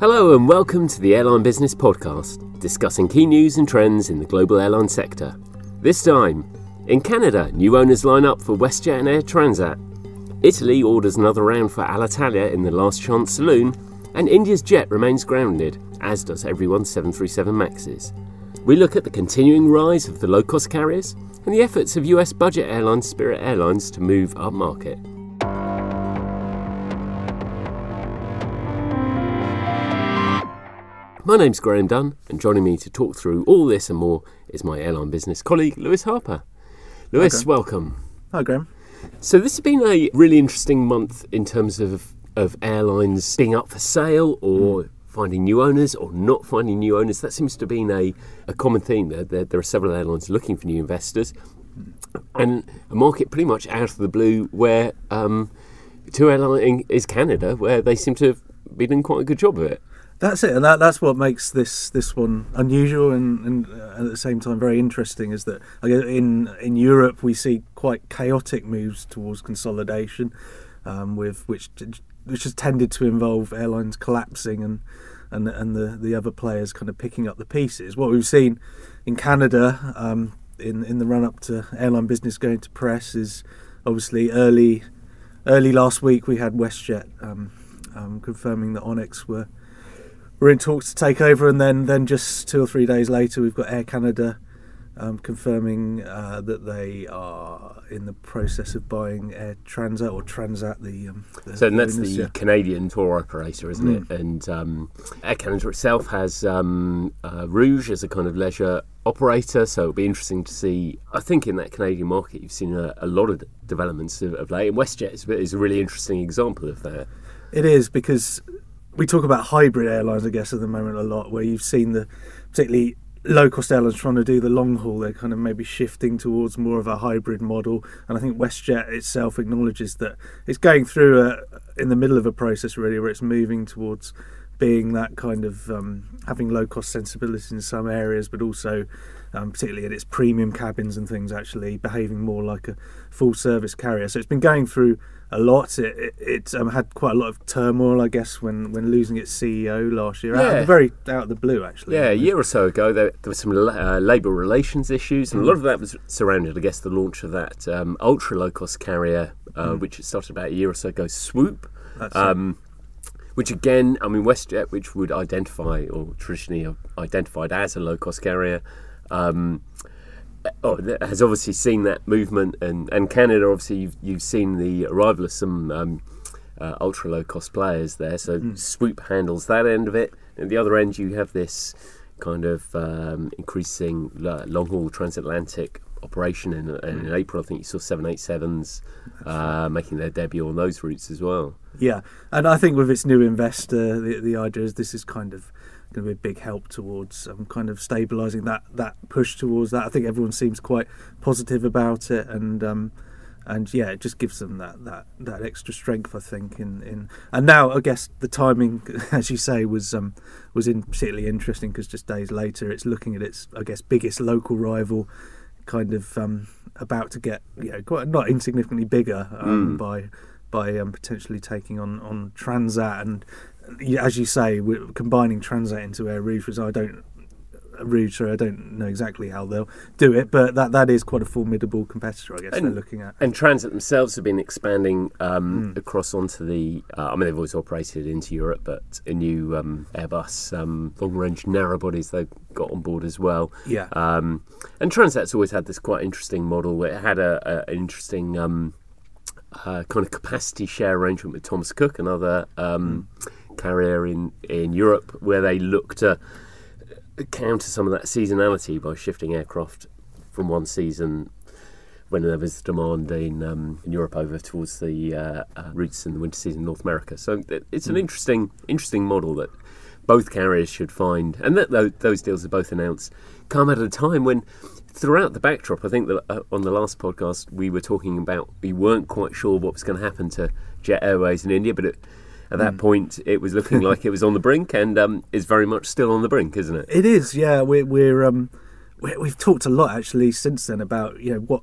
Hello and welcome to the Airline Business Podcast, discussing key news and trends in the global airline sector. This time, in Canada, new owners line up for WestJet and Air Transat. Italy orders another round for Alitalia in the Last Chance Saloon, and India's jet remains grounded, as does everyone's 737 Maxes. We look at the continuing rise of the low cost carriers and the efforts of US budget airline Spirit Airlines to move upmarket. My name's Graham Dunn, and joining me to talk through all this and more is my airline business colleague, Lewis Harper. Lewis, Okay. welcome. Hi, Graham. So, this has been a really interesting month in terms of, of airlines being up for sale or finding new owners or not finding new owners. That seems to have been a, a common theme. There, there, there are several airlines looking for new investors, and a market pretty much out of the blue where um, two airline is Canada, where they seem to have been doing quite a good job of it. That's it, and that, that's what makes this this one unusual and, and at the same time very interesting. Is that in in Europe we see quite chaotic moves towards consolidation, um, with which which has tended to involve airlines collapsing and and and the the other players kind of picking up the pieces. What we've seen in Canada um, in in the run up to airline business going to press is obviously early early last week we had WestJet um, um, confirming that Onex were were in talks to take over, and then then just two or three days later, we've got Air Canada um, confirming uh, that they are in the process of buying Air Transat or Transat. The, um, the So and that's the yeah. Canadian tour operator, isn't it? And um, Air Canada itself has um, uh, Rouge as a kind of leisure operator, so it'll be interesting to see. I think in that Canadian market, you've seen a, a lot of developments of, of late, and WestJet is, is a really interesting example of that. It is because we talk about hybrid airlines, I guess, at the moment a lot, where you've seen the particularly low cost airlines trying to do the long haul. They're kind of maybe shifting towards more of a hybrid model, and I think WestJet itself acknowledges that it's going through a, in the middle of a process really, where it's moving towards being that kind of um, having low cost sensibility in some areas, but also um, particularly at its premium cabins and things, actually behaving more like a full service carrier. So it's been going through a lot. It, it, it um, had quite a lot of turmoil, I guess, when, when losing its CEO last year. Out Yeah. the very out of the blue, actually. Yeah, a year or so ago, there, there were some la- uh, labour relations issues, and a lot of that was surrounded, I guess, the launch of that um, ultra low cost carrier, uh, which started about a year or so ago, Swoop. Which again, I mean, WestJet, which would identify or traditionally identified as a low cost carrier, um, oh, has obviously seen that movement, and, and Canada, obviously, you've, you've seen the arrival of some um, uh, ultra low cost players there. So Swoop handles that end of it. At the other end, you have this kind of um, increasing long haul transatlantic operation. In, in April, I think you saw 787s uh, making their debut on those routes as well. Yeah, and I think with its new investor, the, the idea is this is kind of going to be a big help towards um, kind of stabilising that that push towards that. I think everyone seems quite positive about it, and um, and yeah, it just gives them that that that extra strength. I think in in and now I guess the timing, as you say, was um was in particularly interesting because just days later, it's looking at its I guess biggest local rival, kind of um about to get you know quite not insignificantly bigger um, by by um, potentially taking on on Transat. And as you say, combining Transat into Air Rouge, which I don't Rouge, sorry, I don't know exactly how they'll do it, but that that is quite a formidable competitor, I guess they're And- looking at. And Transat themselves have been expanding um, across onto the. Uh, I mean, they've always operated into Europe, but a new um, Airbus um, long-range narrow bodies they've got on board as well. Yeah. Um, and Transat's always had this quite interesting model. Where it had a, a an interesting um, uh, kind of capacity share arrangement with Thomas Cook, another um, carrier in in Europe, where they look to counter some of that seasonality by shifting aircraft from one season when there was demand in, um, in Europe over towards the uh, uh, routes in the winter season in North America. So it's an interesting interesting model that both carriers should find, and that those deals are both announced come at a time when. Throughout the backdrop, I think that uh, on the last podcast we were talking about we weren't quite sure what was going to happen to Jet Airways in India, but it, at that point it was looking like it was on the brink, and um, is very much still on the brink, isn't it? It is, yeah. We're we're um, we we've talked a lot actually since then about you know what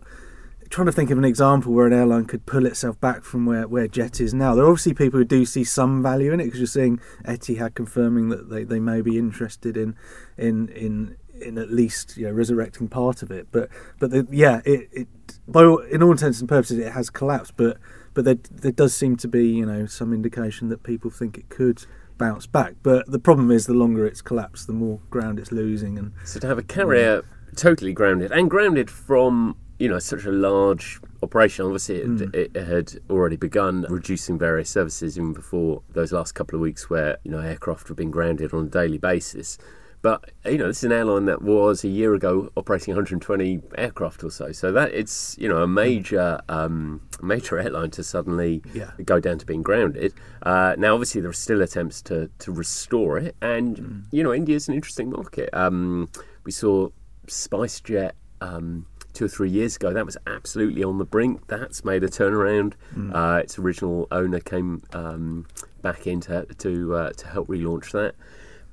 trying to think of an example where an airline could pull itself back from where, where Jet is now. There are obviously people who do see some value in it because you're seeing Etihad confirming that they, they may be interested in in in in at least you know resurrecting part of it. But but the, yeah, it, it by all, in all intents and purposes it has collapsed. But but there there does seem to be you know some indication that people think it could bounce back. But the problem is the longer it's collapsed, the more ground it's losing. And so to have a carrier totally grounded and grounded from you know such a large operation. Obviously, it, mm. it, had already begun reducing various services even before those last couple of weeks, where you know aircraft were being grounded on a daily basis. But you know, this is an airline that was a year ago operating 120 aircraft or so. So that it's you know a major um, major airline to suddenly yeah. go down to being grounded. Uh, now, obviously, there are still attempts to to restore it, and mm. you know, India is an interesting market. Um, we saw SpiceJet. Um, two or three years ago, that was absolutely on the brink. That's made a turnaround. Mm. Uh, its original owner came um, back in to to, uh, to help relaunch that.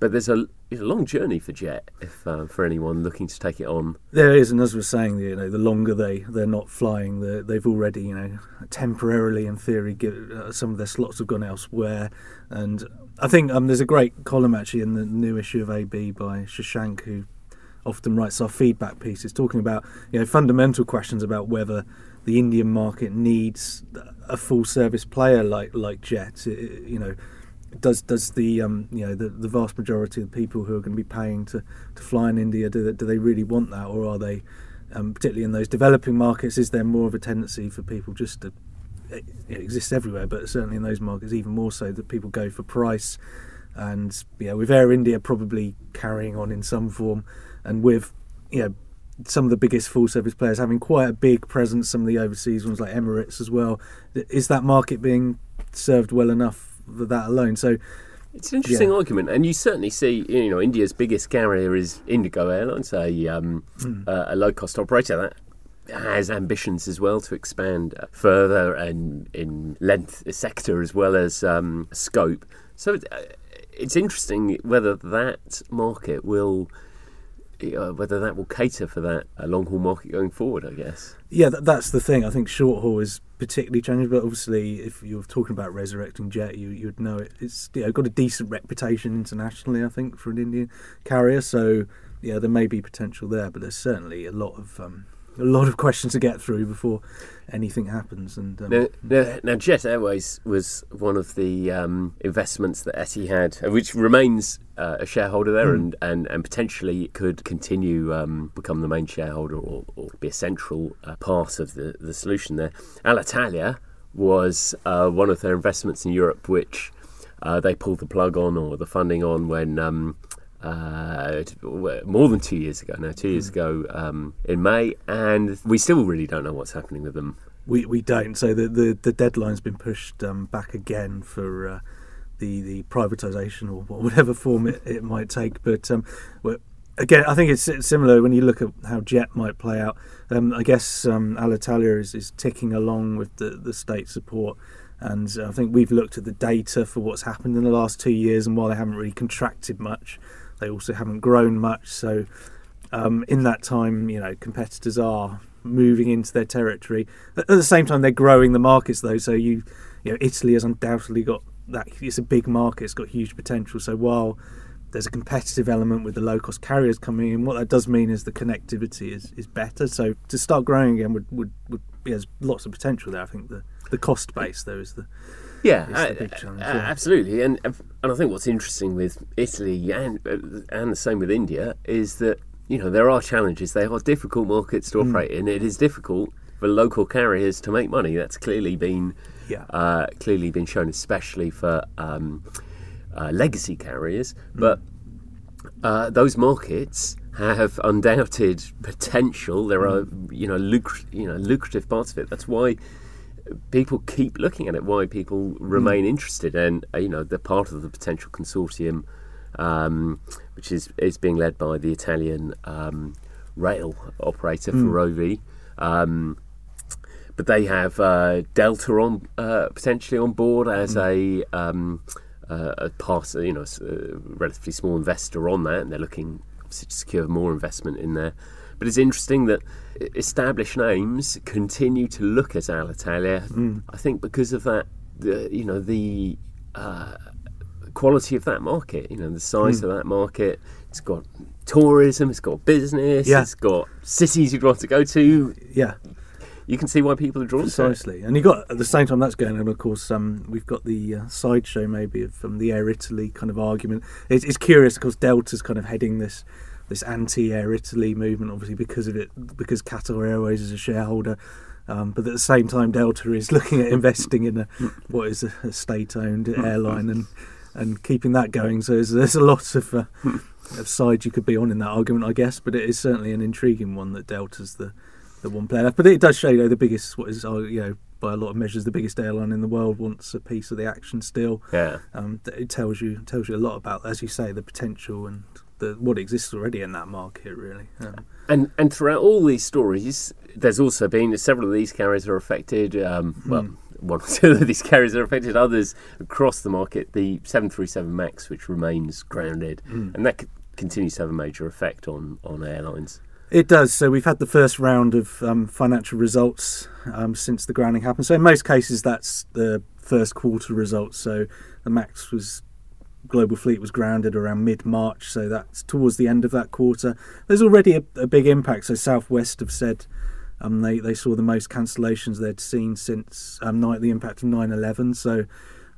But there's a, it's a long journey for Jet if uh, for anyone looking to take it on. There is, and as we're saying, you know, the longer they they're not flying, they've already, you know, temporarily, in theory, uh, some of their slots have gone elsewhere. And I think um, there's a great column actually in the new issue of AB by Shashank, who often writes our feedback pieces, talking about you know fundamental questions about whether the Indian market needs a full service player like like Jet. You know, does does the um, you know the, the vast majority of people who are going to be paying to, to fly in India do do they really want that? Or are they um, particularly in those developing markets is there more of a tendency for people just to it, exists everywhere but certainly in those markets even more so that people go for price? And yeah with Air India probably carrying on in some form and with you know some of the biggest full service players having quite a big presence some of the overseas ones like Emirates as well is that market being served well enough that alone. So it's an interesting yeah. argument, and you certainly see, you know, India's biggest carrier is Indigo Airlines, a, um, mm. uh, a low cost operator that has ambitions as well to expand further and in length sector as well as um, scope. So uh, it's interesting whether that market will uh, whether that will cater for that uh, long haul market going forward, I guess. Yeah, that, that's the thing. I think short haul is particularly challenging, but obviously, if you're talking about resurrecting jet, you you'd know it. It's you know, got a decent reputation internationally, I think, for an Indian carrier. So yeah, there may be potential there, but there's certainly a lot of um, a lot of questions to get through before anything happens. And um, now, now, now, Jet Airways was one of the um, investments that Etihad, uh, which remains uh, a shareholder there, mm. and, and, and potentially could continue um, become the main shareholder or, or be a central uh, part of the, the solution there. Alitalia was uh, one of their investments in Europe, which uh, they pulled the plug on or the funding on when um, uh, more than two years ago now, two years hmm. ago um, in May, and we still really don't know what's happening with them. We we don't. So the the, the deadline's been pushed um, back again for uh, the the privatisation or whatever form it, it might take. But um, again, I think it's similar when you look at how Jet might play out. Um, I guess um, Alitalia is, is ticking along with the, the state support. And I think we've looked at the data for what's happened in the last two years, and while they haven't really contracted much, they also haven't grown much. So um, in that time, you know, competitors are moving into their territory. At the same time, they're growing the markets though. So you, you know, Italy has undoubtedly got that. It's a big market. It's got huge potential. So while there's a competitive element with the low cost carriers coming in. What that does mean is the connectivity is, is better. So to start growing again would, would, would has lots of potential there. I think the, the cost base though is the yeah, uh, uh, absolutely. And and I think what's interesting with Italy and and the same with India is that you know there are challenges. They are difficult markets to mm. operate in. It is difficult for local carriers to make money. That's clearly been yeah. uh, clearly been shown, especially for um, uh, legacy carriers. Mm. But uh, those markets have undoubted potential. There are hmm. you know lucr- you know lucrative parts of it. That's why people keep looking at it, why people remain mm. interested, and uh, you know they're part of the potential consortium, um, which is is being led by the Italian um, rail operator mm. Ferrovie. Um, but they have uh, Delta on uh, potentially on board as mm. a um, uh, a part, you know, a relatively small investor on that, and they're looking to secure more investment in there. But it's interesting that established names continue to look at Alitalia. Mm. I think because of that, the, you know, the uh, quality of that market, you know, the size Mm. of that market. It's got tourism, it's got business, Yeah. it's got cities you'd want to go to. Yeah, You can see why people are drawn to it. precisely. And you got at the same time that's going on. Of course, um, we've got the uh, sideshow maybe of um, the Air Italy kind of argument. It's, it's curious because Delta's kind of heading this this anti-Air Italy movement, obviously because of it, because Qatar Airways is a shareholder. Um, but at the same time, Delta is looking at investing in a what is a, a state-owned airline and and keeping that going. So there's, there's a lot of uh, of sides you could be on in that argument, I guess. But it is certainly an intriguing one that Delta's the the one player. But it does show, you know, the biggest, what is, uh, you know, by a lot of measures, the biggest airline in the world wants a piece of the action still. Yeah. Um, it tells you tells you a lot about, as you say, the potential and the what exists already in that market, really. Um, And and throughout all these stories, there's also been several of these carriers are affected. Um, well, one or two of these carriers are affected. Others across the market, the 737 Max, which remains grounded, and that c- continues to have a major effect on on airlines. It does. So we've had the first round of um, financial results um, since the grounding happened. So in most cases, that's the first quarter results. So the Max was global fleet was grounded around mid March. So that's towards the end of that quarter. There's already a, a big impact. So Southwest have said. Um, they, they saw the most cancellations they'd seen since um, night the impact of 9/11. So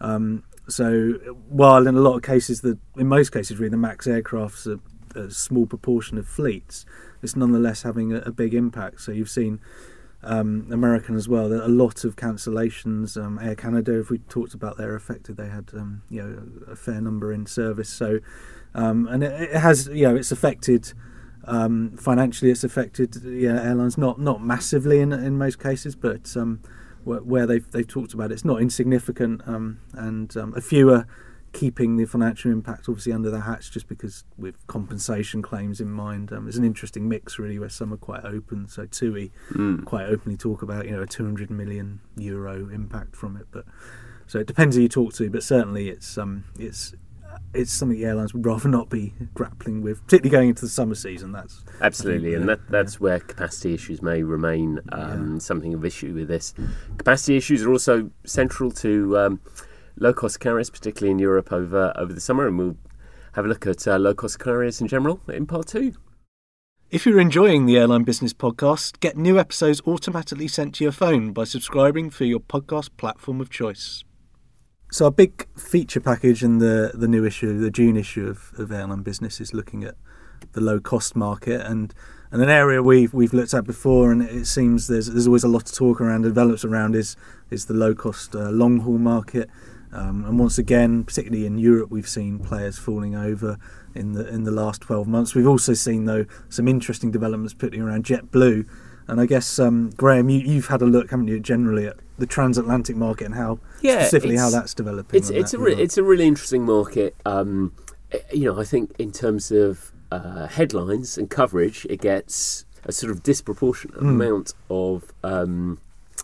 um, so while in a lot of cases, the in most cases, really the Max aircraft's a, a small proportion of fleets, it's nonetheless having a, a big impact. So you've seen um, American as well. There are a lot of cancellations. Um, Air Canada, if we talked about they're affected, they had um, you know a fair number in service. So um, and it, it has you know it's affected. Um, financially, it's affected airlines not not massively in in most cases, but um, where, where they've they've talked about it, it's not insignificant, and a few are keeping the financial impact obviously under the hatch just because with compensation claims in mind. Um, it's an interesting mix really where some are quite open. So TUI quite openly talk about you know a 200 million euro impact from it, but so it depends who you talk to, but certainly it's um it's it's something the airlines would rather not be grappling with, particularly going into the summer season. That's Absolutely, and yeah, that, that's where capacity issues may remain um, something of issue with this. Capacity issues are also central to um, low cost carriers, particularly in Europe over over the summer, and we'll have a look at uh, low cost carriers in general in part two. If you're enjoying the Airline Business Podcast, get new episodes automatically sent to your phone by subscribing through your podcast platform of choice. So, a big feature package in the, the new issue, the June issue of, of Airline Business, is looking at the low cost market and, and an area we've we've looked at before, and it seems there's there's always a lot of talk around, develops around is is the low cost uh, long haul market. Um, and once again, particularly in Europe, we've seen players falling over in the in the last 12 months. We've also seen though some interesting developments particularly around JetBlue. And I guess um, Graham, you, you've had a look, haven't you, generally at the transatlantic market and how Yeah, specifically how that's developing. It's it's that a re- it's a really interesting market. Um, eh, you know, I think in terms of uh, headlines and coverage, it gets a sort of disproportionate Hmm. amount of um,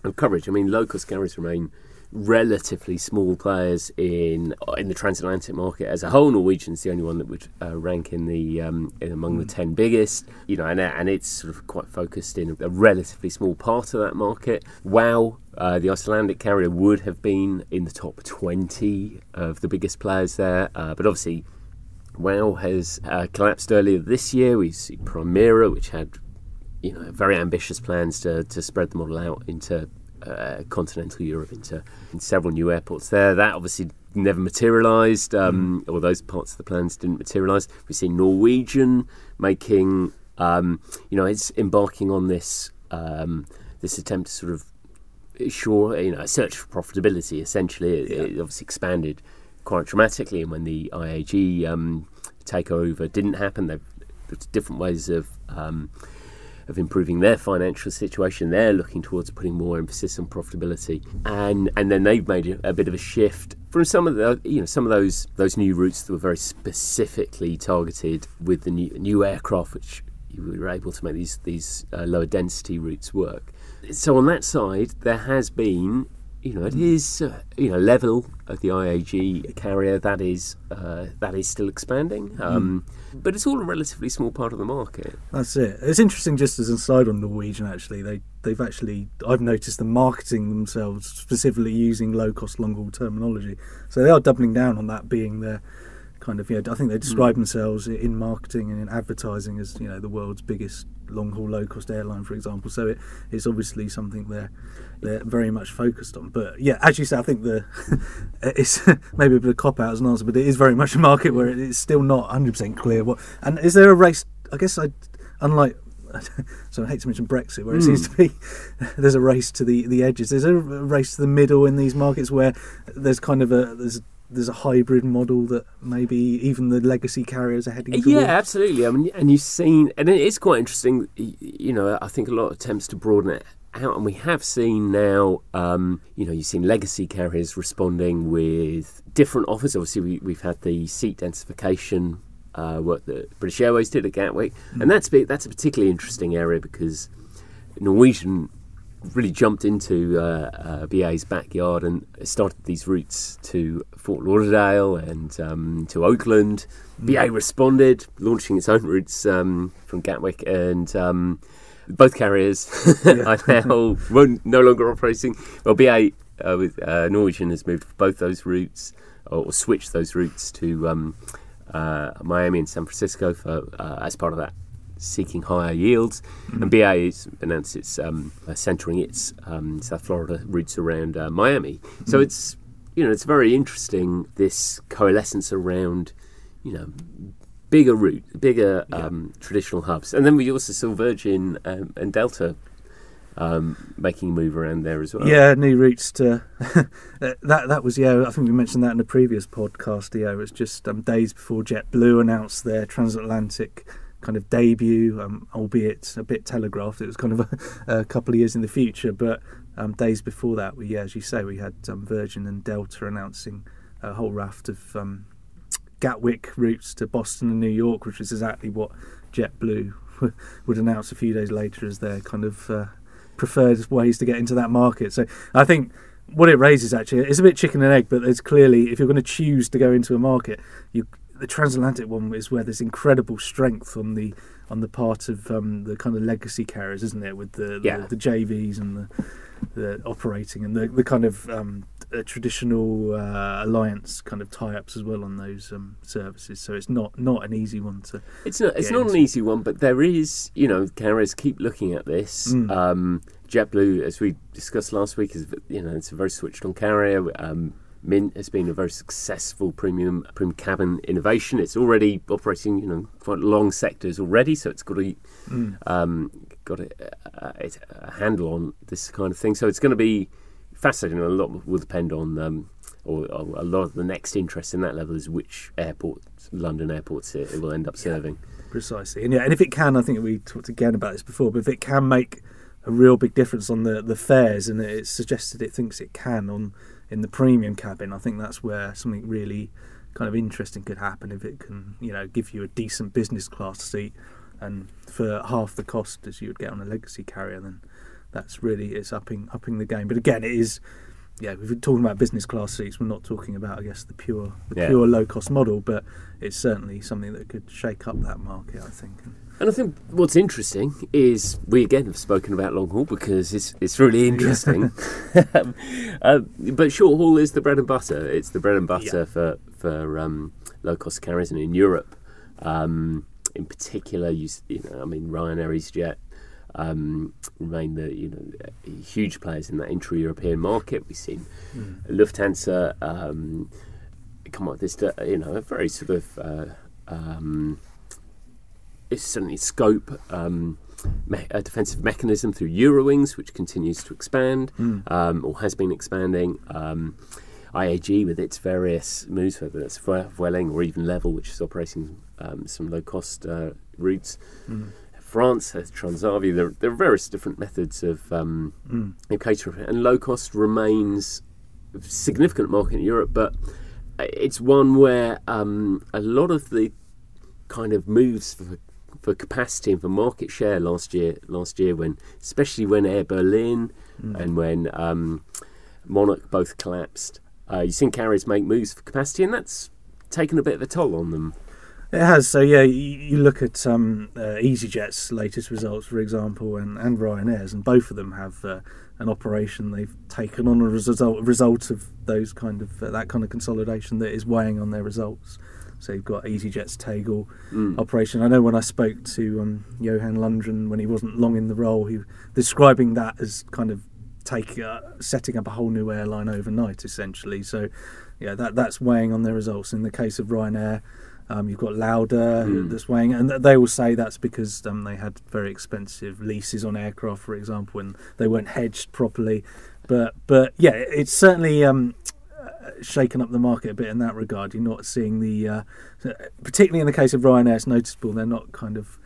of coverage. I mean, low cost carriers remain relatively small players in in the transatlantic market as a whole. Norwegian's the only one that would uh, rank in the um, in among the ten biggest. You know, and and it's sort of quite focused in a relatively small part of that market. Wow. Uh, the Icelandic carrier would have been in the top 20 of the biggest players there, uh, but obviously WoW has uh, collapsed earlier this year. We see Primera, which had you know very ambitious plans to, to spread the model out into uh, continental Europe, into in several new airports there. That obviously never materialised, um, or those parts of the plans didn't materialise. We've seen Norwegian making, um, you know, it's embarking on this um, this attempt to sort of sure, you know, a search for profitability. Essentially, it, it obviously expanded quite dramatically, and when the IAG um, takeover didn't happen, they've there's different ways of um, of improving their financial situation. They're looking towards putting more emphasis on profitability, and and then they've made a, bit of a shift from some of the you know some of those those new routes that were very specifically targeted with the new new aircraft, which you were able to make these these uh, lower density routes work. So on that side, there has been you know, it is uh, you know level of the IAG carrier that is uh, that is still expanding, um, but it's all a relatively small part of the market. That's it. It's interesting, just as an aside on Norwegian. Actually, they they've actually I've noticed them marketing themselves specifically using low cost long haul terminology. So they are doubling down on that being their kind of. You know, I think they describe themselves in marketing and in advertising as you know the world's biggest long haul low cost airline, for example. So it, it's obviously something they're they're very much focused on. But yeah, as you say, I think the it's maybe a bit of cop out as an answer, but it is very much a market where it's still not 100 percent clear. What and is there a race? I guess I unlike. So I hate to mention Brexit, where it seems hmm. to be there's a race to the, the edges. There's a race to the middle in these markets where there's kind of a there's there's a hybrid model that maybe even the legacy carriers are heading towards. Yeah, absolutely. I mean, and you've seen, and it is quite interesting. You know, I think a lot of attempts to broaden it out, and we have seen now. Um, you know, you've seen legacy carriers responding with different offers. Obviously, we, we've had the seat densification uh, work that British Airways did at Gatwick, and that's that's a particularly interesting area because Norwegian really jumped into uh, uh, BA's backyard and started these routes to Fort Lauderdale and um, to Oakland. BA responded, launching its own routes um, from Gatwick, and um, both carriers are now won't, no longer operating. Well, BA uh, with uh, Norwegian has moved both those routes or, or switched those routes to um, uh, Miami and San Francisco for uh, as part of that seeking higher yields. And BA has announced it's um, uh, centering its um, South Florida routes around uh, Miami. So it's you know it's very interesting this coalescence around you know bigger route, bigger um, traditional hubs, and then we also saw Virgin um, and Delta um, making a move around there as well. Yeah, new routes to that. That was yeah. I think we mentioned that in the previous podcast. Yeah, it was just um, days before JetBlue announced their transatlantic kind of debut, um, albeit a bit telegraphed. It was kind of a, a couple of years in the future, but um, days before that, we yeah, as you say, we had um, Virgin and Delta announcing a whole raft of um, Gatwick routes to Boston and New York, which is exactly what JetBlue would announce a few days later as their kind of uh, preferred ways to get into that market. So I think what it raises actually is a bit chicken and egg, but there's clearly if you're going to choose to go into a market, you the transatlantic one is where there's incredible strength on the on the part of um, the kind of legacy carriers, isn't it? With the Yeah. the, the JVs and the the operating and the, the kind of um, traditional uh, alliance kind of tie-ups as well on those um, services. So it's not not an easy one to. It's not. It's not an easy one, but there is. You know, carriers keep looking at this. Mm. Um, JetBlue, as we discussed last week, is you know it's a very switched on carrier. Um, Mint has been a very successful premium premium cabin innovation. It's already operating, you know, quite long sectors already, so it's got a Mm. um, got a, a, a, handle on this kind of thing. So it's going to be fascinating. A lot will depend on, um, or, or a lot of the next interest in that level is which airports, London airports, it, it will end up serving. Precisely, and yeah, and if it can, I think we talked again about this before, but if it can make a real big difference on the the fares, and it's suggested it thinks it can on in the premium cabin, I think that's where something really kind of interesting could happen if it can, you know, give you a decent business class seat, and for half the cost as you would get on a legacy carrier, then that's really it's upping upping the game. But again, it is. Yeah, we're talking about business class seats, we're not talking about, I guess, the pure, the Yeah. pure low cost model, but it's certainly something that could shake up that market. I think. And I think what's interesting is we again have spoken about long haul because it's it's really interesting. uh, but short haul is the bread and butter. It's the bread and butter Yeah. for for um, low cost carriers, and in Europe, um, in particular, you, you know, I mean, Ryanair, EasyJet um, remain the you know huge players in that intra-European market. We've seen Lufthansa um, come up with this, uh, you know, a very sort of uh, um, it's certainly scope um, me- a defensive mechanism through Eurowings, which continues to expand um, or has been expanding. Um, IAG with its various moves, whether it's Vue- Vueling or even Level, which is operating um, some low cost uh, routes. France has Transavia. There, there are various different methods of um, Mm. of catering, and low cost remains a significant market in Europe, but it's one where um, a lot of the kind of moves for for capacity and for market share last year last year when especially when Air Berlin and when um, Monarch both collapsed. Uh, you've seen carriers make moves for capacity, and that's taken a bit of a toll on them. It has. So yeah, you, you look at um, uh, EasyJet's latest results, for example, and, and Ryanair's, and both of them have uh, an operation they've taken on as a result, result of those kind of uh, that kind of consolidation that is weighing on their results. So you've got EasyJet's Tegel Mm. operation. I know when I spoke to um, Johan Lundgren when he wasn't long in the role, he describing that as kind of take uh, setting up a whole new airline overnight, essentially. So yeah, that that's weighing on their results. In the case of Ryanair, um, you've got Lauda Mm. that's weighing, and they will say that's because um, they had very expensive leases on aircraft, for example, and they weren't hedged properly. But but yeah, it's certainly um, uh, shaken up the market a bit in that regard. You're not seeing the, uh, particularly in the case of Ryanair, it's noticeable. They're not kind of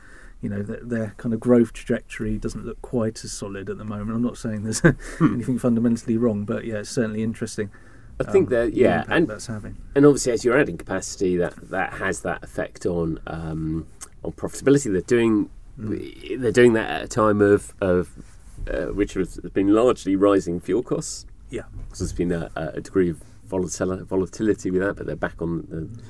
you know their, their kind of growth trajectory doesn't look quite as solid at the moment. I'm not saying there's anything fundamentally wrong, but yeah, it's certainly interesting. I think um, that yeah, and that's having. and obviously as you're adding capacity, that that has that effect on um, on profitability. They're doing Mm. they're doing that at a time of of uh, which has been largely rising fuel costs. Yeah. So there's been a, a degree of volatil- volatility with that, but they're back on the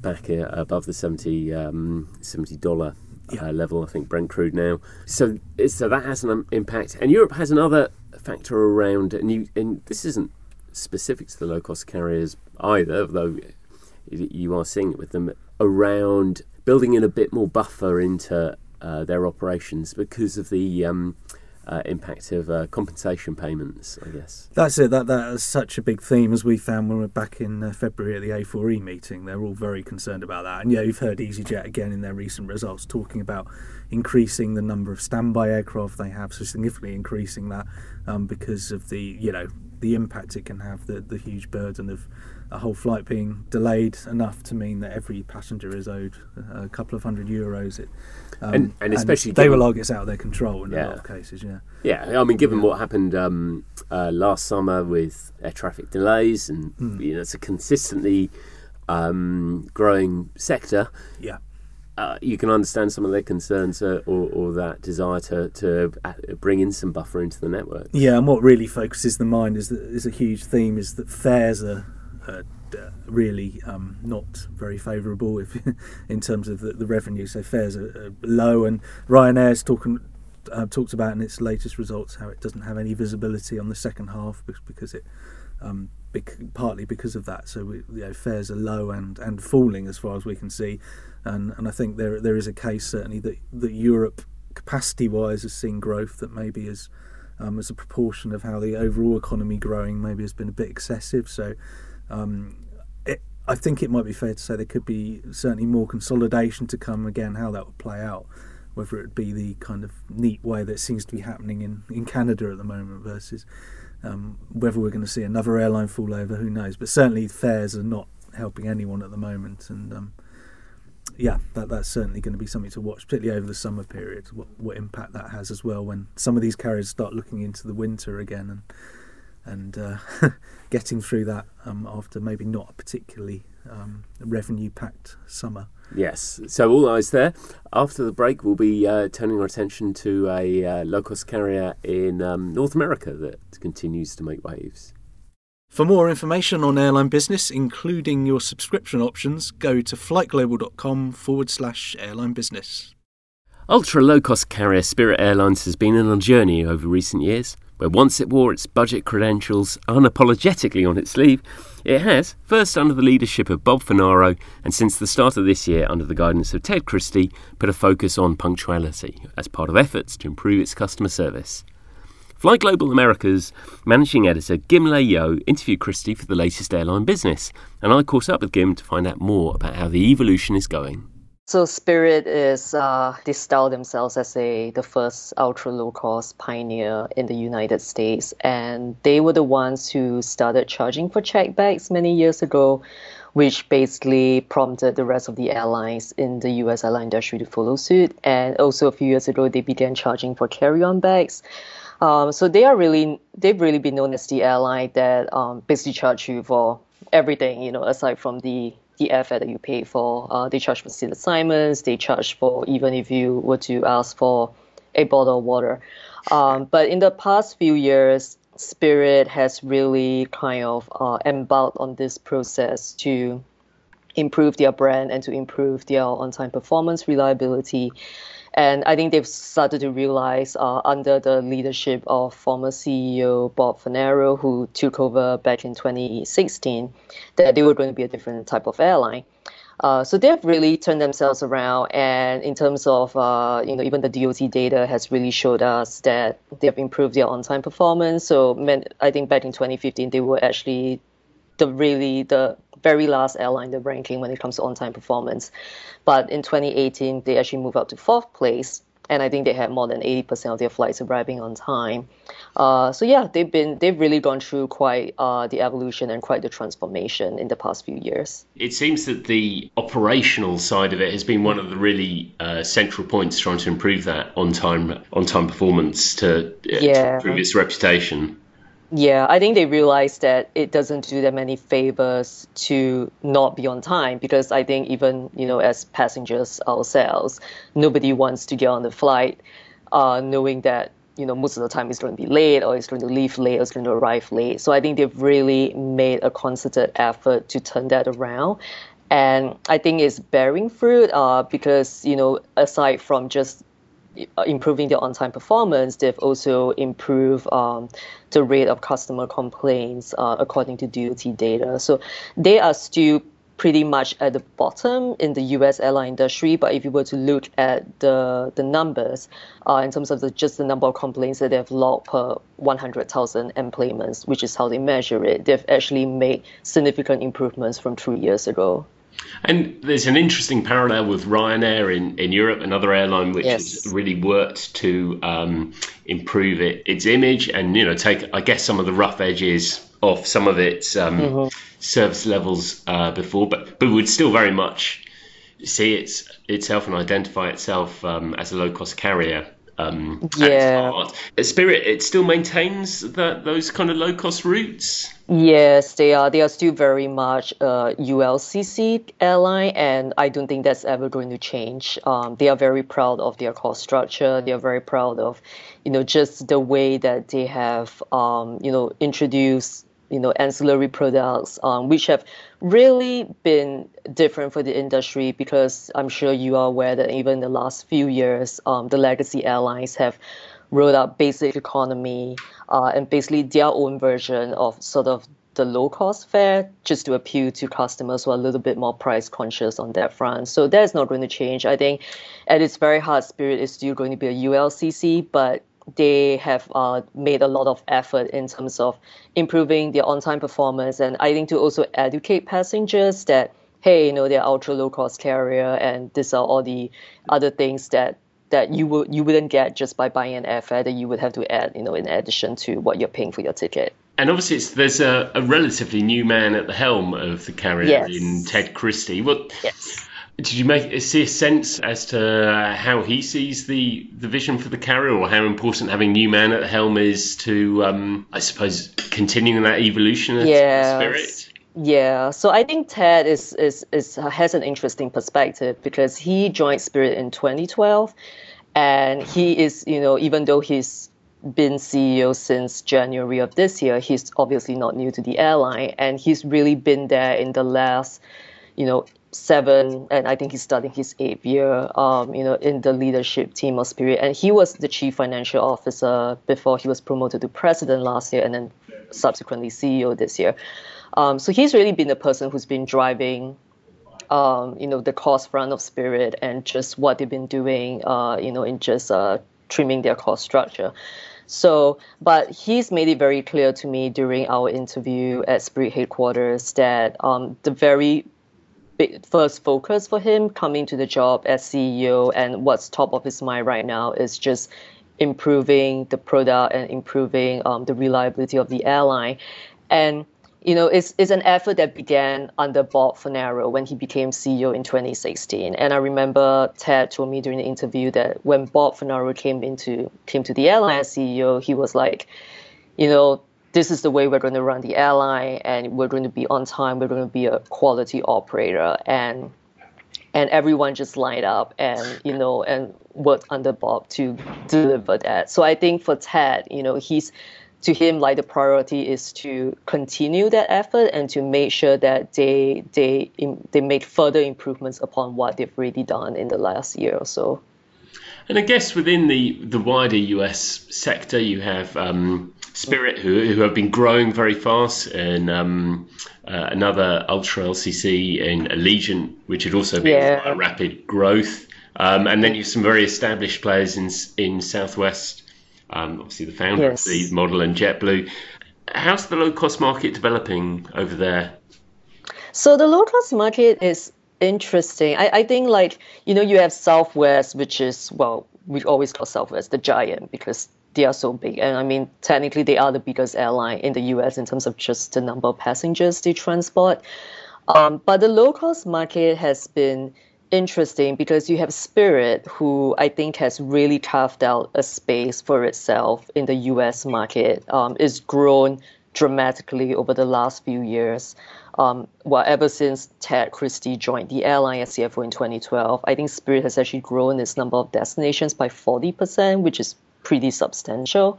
back uh, above the 70 um, $70 Yeah. uh, level, I think, Brent crude now. So so that has an um, impact. And Europe has another factor around, and, you, and this isn't specific to the low cost carriers either, though you are seeing it with them, around building in a bit more buffer into uh, their operations because of the um, uh, impact of uh, compensation payments, I guess. That's it. That that is such a big theme as we found when we were back in uh, February at the A4E meeting. They're all very concerned about that. And yeah, you've heard EasyJet again in their recent results talking about increasing the number of standby aircraft they have, so significantly increasing that um, because of the you know the impact it can have, the the huge burden of a whole flight being delayed enough to mean that every passenger is owed a couple of hundred euros. It, um, And- and especially they given- will argue it's out of their control in a lot of cases. Yeah. Yeah, I mean, given what happened um, uh, last summer with air traffic delays, and Hmm. you know, it's a consistently um, growing sector. Yeah. Uh, you can understand some of their concerns uh, or, or that desire to, to bring in some buffer into the network. Yeah, and what really focuses the mind is that is a huge theme is that fares are, are uh, really um, not very favourable in terms of the, the revenue. So fares are, low, and Ryanair's talking. Uh, talked about in its latest results how it doesn't have any visibility on the second half bec- because it um, bec- partly because of that. So we, you know, fares are low and, and falling as far as we can see, and and I think there there is a case certainly that that Europe capacity wise has seen growth that maybe is um, as a proportion of how the overall economy growing maybe has been a bit excessive. So um, I think it might be fair to say there could be certainly more consolidation to come. Again, how that would play out, whether it would be the kind of neat way that seems to be happening in, in Canada at the moment versus um, whether we're going to see another airline fall over, who knows? But certainly fares are not helping anyone at the moment, and um, yeah, that that's certainly going to be something to watch, particularly over the summer period. What what impact that has as well when some of these carriers start looking into the winter again and and uh, getting through that um, after maybe not a particularly um, revenue packed summer. Yes, so all eyes there. After the break, we'll be uh, turning our attention to a uh, low cost carrier in um, North America that continues to make waves. For more information on airline business, including your subscription options, go to flightglobal.com forward slash airline business. Ultra low cost carrier Spirit Airlines has been on a journey over recent years, where once it wore its budget credentials unapologetically on its sleeve, it has, first under the leadership of Bob Fornaro, and since the start of this year under the guidance of Ted Christie, put a focus on punctuality as part of efforts to improve its customer service. FlightGlobal America's managing editor Ghim-Lay Yeo interviewed Christie for the latest airline business, and I caught up with Ghim to find out more about how the evolution is going. So Spirit is uh, they style themselves as a the first ultra low cost pioneer in the United States, and they were the ones who started charging for check bags many years ago, which basically prompted the rest of the airlines in the U.S. airline industry to follow suit. And also a few years ago, they began charging for carry-on bags. Um, so they are really they've really been known as the airline that um, basically charge you for everything, you know, aside from the the airfare that you pay for. Uh, they charge for seat assignments. They charge for even if you were to ask for a bottle of water. Um, but in the past few years, Spirit has really kind of uh, embarked on this process to improve their brand and to improve their on-time performance, reliability. And I think they've started to realize uh, under the leadership of former CEO Bob Fornaro, who took over back in 2016, that they were going to be a different type of airline. Uh, so they've really turned themselves around, and in terms of uh, you know even the DOT data has really showed us that they've improved their on-time performance. So I think back in 2015 they were actually the really the very last airline in the ranking when it comes to on-time performance, but in 2018 they actually moved up to fourth place and I think they had more than 80% of their flights arriving on time. Uh, so yeah, they've been they've really gone through quite uh, the evolution and quite the transformation in the past few years. It seems that the operational side of it has been one of the really uh, central points trying to improve that on time on time performance to, yeah. to improve its reputation. Yeah, I think they realized that it doesn't do them any favors to not be on time because I think even you know as passengers ourselves, nobody wants to get on the flight uh, knowing that you know most of the time it's going to be late or it's going to leave late or it's going to arrive late. So I think they've really made a concerted effort to turn that around. And I think it's bearing fruit uh, because, you know, aside from just improving their on-time performance, they've also improved um, the rate of customer complaints uh, according to DOT data. So they are still pretty much at the bottom in the U.S. airline industry. But if you were to look at the the numbers uh, in terms of the, just the number of complaints that they've logged per 100,000 enplanements, which is how they measure it, they've actually made significant improvements from two years ago. And there's an interesting parallel with Ryanair in, in Europe, another airline which yes. has really worked to um, improve it, its image and you know take I guess some of the rough edges off some of its um, mm-hmm. service levels uh, before, but but would still very much see its itself and identify itself um, as a low cost carrier. Um, yeah. Spirit, it still maintains that those kind of low cost routes. Yes, they are. They are still very much a ULCC airline, and I don't think that's ever going to change. Um, they are very proud of their cost structure. They are very proud of, you know, just the way that they have, um, you know, introduced you know ancillary products um, which have really been different for the industry because I'm sure you are aware that even in the last few years um, the legacy airlines have rolled out basic economy uh, and basically their own version of sort of the low cost fare just to appeal to customers who are a little bit more price conscious on that front. So that is not going to change. I think at its very heart, Spirit is still going to be a ULCC, but they have uh, made a lot of effort in terms of improving their on-time performance, and I think to also educate passengers that hey, you know, they're ultra low-cost carrier, and these are all the other things that that you would you wouldn't get just by buying an airfare that you would have to add, you know, in addition to what you're paying for your ticket. And obviously, there's a, a, relatively new man at the helm of the carrier yes. in Ted Christie. What? Yes did you make see a sense as to how he sees the, the vision for the carrier, or how important having new man at the helm is to, um, I suppose, continuing that evolution of yes. spirit? Yeah, so I think Ted is, is, is has an interesting perspective because he joined Spirit in 2012, and he is, you know, even though he's been CEO since January of this year, he's obviously not new to the airline, and he's really been there in the last, you know, seven, and I think he's starting his eighth year, um, you know, in the leadership team of Spirit. And he was the chief financial officer before he was promoted to president last year, and then subsequently CEO this year. Um, so he's really been the person who's been driving, um, you know, the cost front of Spirit and just what they've been doing, uh, you know, in just uh, trimming their cost structure. So, but he's made it very clear to me during our interview at Spirit headquarters that um, the very first focus for him coming to the job as CEO and what's top of his mind right now is just improving the product and improving um, the reliability of the airline. And you know, it's, it's an effort that began under Bob Fornaro when he became CEO in 2016. And I remember Ted told me during the interview that when Bob Fornaro came into came to the airline as CEO, he was like, you know, this is the way we're going to run the airline and we're going to be on time we're going to be a quality operator and and everyone just lined up and you know and worked under bob to deliver that so i think for ted you know he's to him, like the priority is to continue that effort and to make sure that they they they make further improvements upon what they've already done in the last year or so. And I guess within the the wider US sector, you have um, Spirit, who who have been growing very fast, and um, uh, another Ultra LCC in Allegiant, which had also been Yeah. a rapid growth. Um, and then you have some very established players in in Southwest. Um, obviously, the founder Yes. of the model and JetBlue. How's the low cost market developing over there? So the low cost market is interesting. I, I think like you know you have Southwest, which is well we always call Southwest the giant because they are so big, and I mean technically they are the biggest airline in the U.S. in terms of just the number of passengers they transport. Um, but the low cost market has been interesting because you have Spirit, who I think has really carved out a space for itself in the US market. Um, it's grown dramatically over the last few years. Um, well, ever since Ted Christie joined the airline as CFO in 2012, I think Spirit has actually grown its number of destinations by 40%, which is pretty substantial.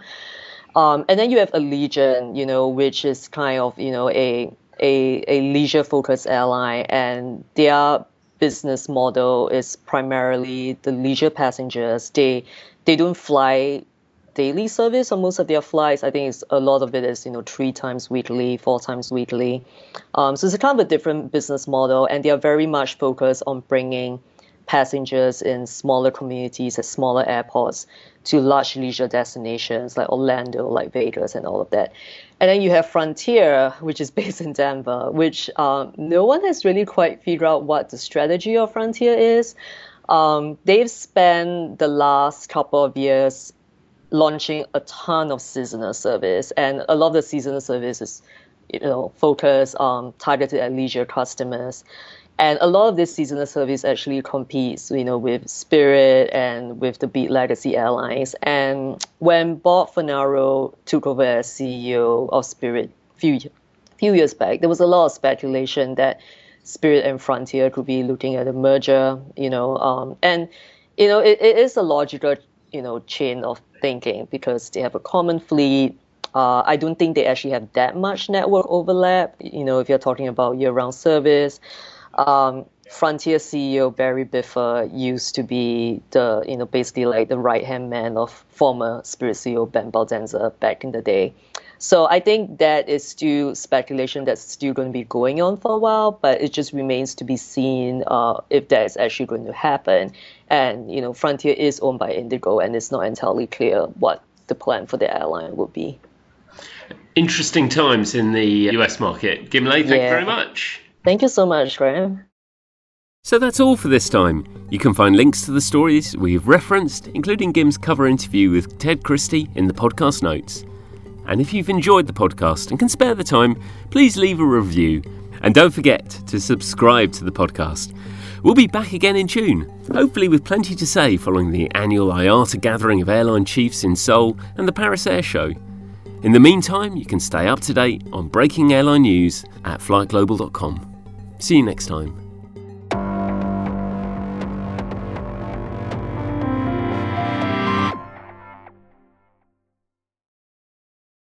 Um, and then you have Allegiant, you know, which is kind of, you know, a a, a leisure focused airline and their business model is primarily the leisure passengers. They they don't fly daily service on most of their flights. I think it's a lot of it is, you know, three times weekly, four times weekly. Um, so it's a kind of a different business model and they are very much focused on bringing passengers in smaller communities at smaller airports to large leisure destinations like Orlando, like Vegas, and all of that. And then you have Frontier, which is based in Denver, which um, no one has really quite figured out what the strategy of Frontier is. Um, they've spent the last couple of years launching a ton of seasonal service, and a lot of the seasonal service is, you know, focused on targeted at leisure customers. And a lot of this seasonal service actually competes, you know, with Spirit and with the Beat Legacy Airlines. And when Bob Fornaro took over as CEO of Spirit a few few years back, there was a lot of speculation that Spirit and Frontier could be looking at a merger, you know, um, and you know it, it is a logical, you know, chain of thinking because they have a common fleet. Uh, I don't think they actually have that much network overlap. You know, if you're talking about year-round service, um, Frontier CEO Barry Biffle used to be the, you know, basically like the right-hand man of former Spirit CEO Ben Baldanza back in the day. So I think that is still speculation that's still going to be going on for a while, but it just remains to be seen uh, if that is actually going to happen. And you know, Frontier is owned by Indigo, and it's not entirely clear what the plan for the airline would be. Interesting times in the US market. Ghim-Lay, thank you very much. Thank you so much, Graham. So that's all for this time. You can find links to the stories we've referenced, including Ghim's cover interview with Ted Christie, in the podcast notes. And if you've enjoyed the podcast and can spare the time, please leave a review. And don't forget to subscribe to the podcast. We'll be back again in June, hopefully with plenty to say following the annual IATA gathering of airline chiefs in Seoul and the Paris Air Show. In the meantime, you can stay up to date on breaking airline news at flightglobal.com. See you next time.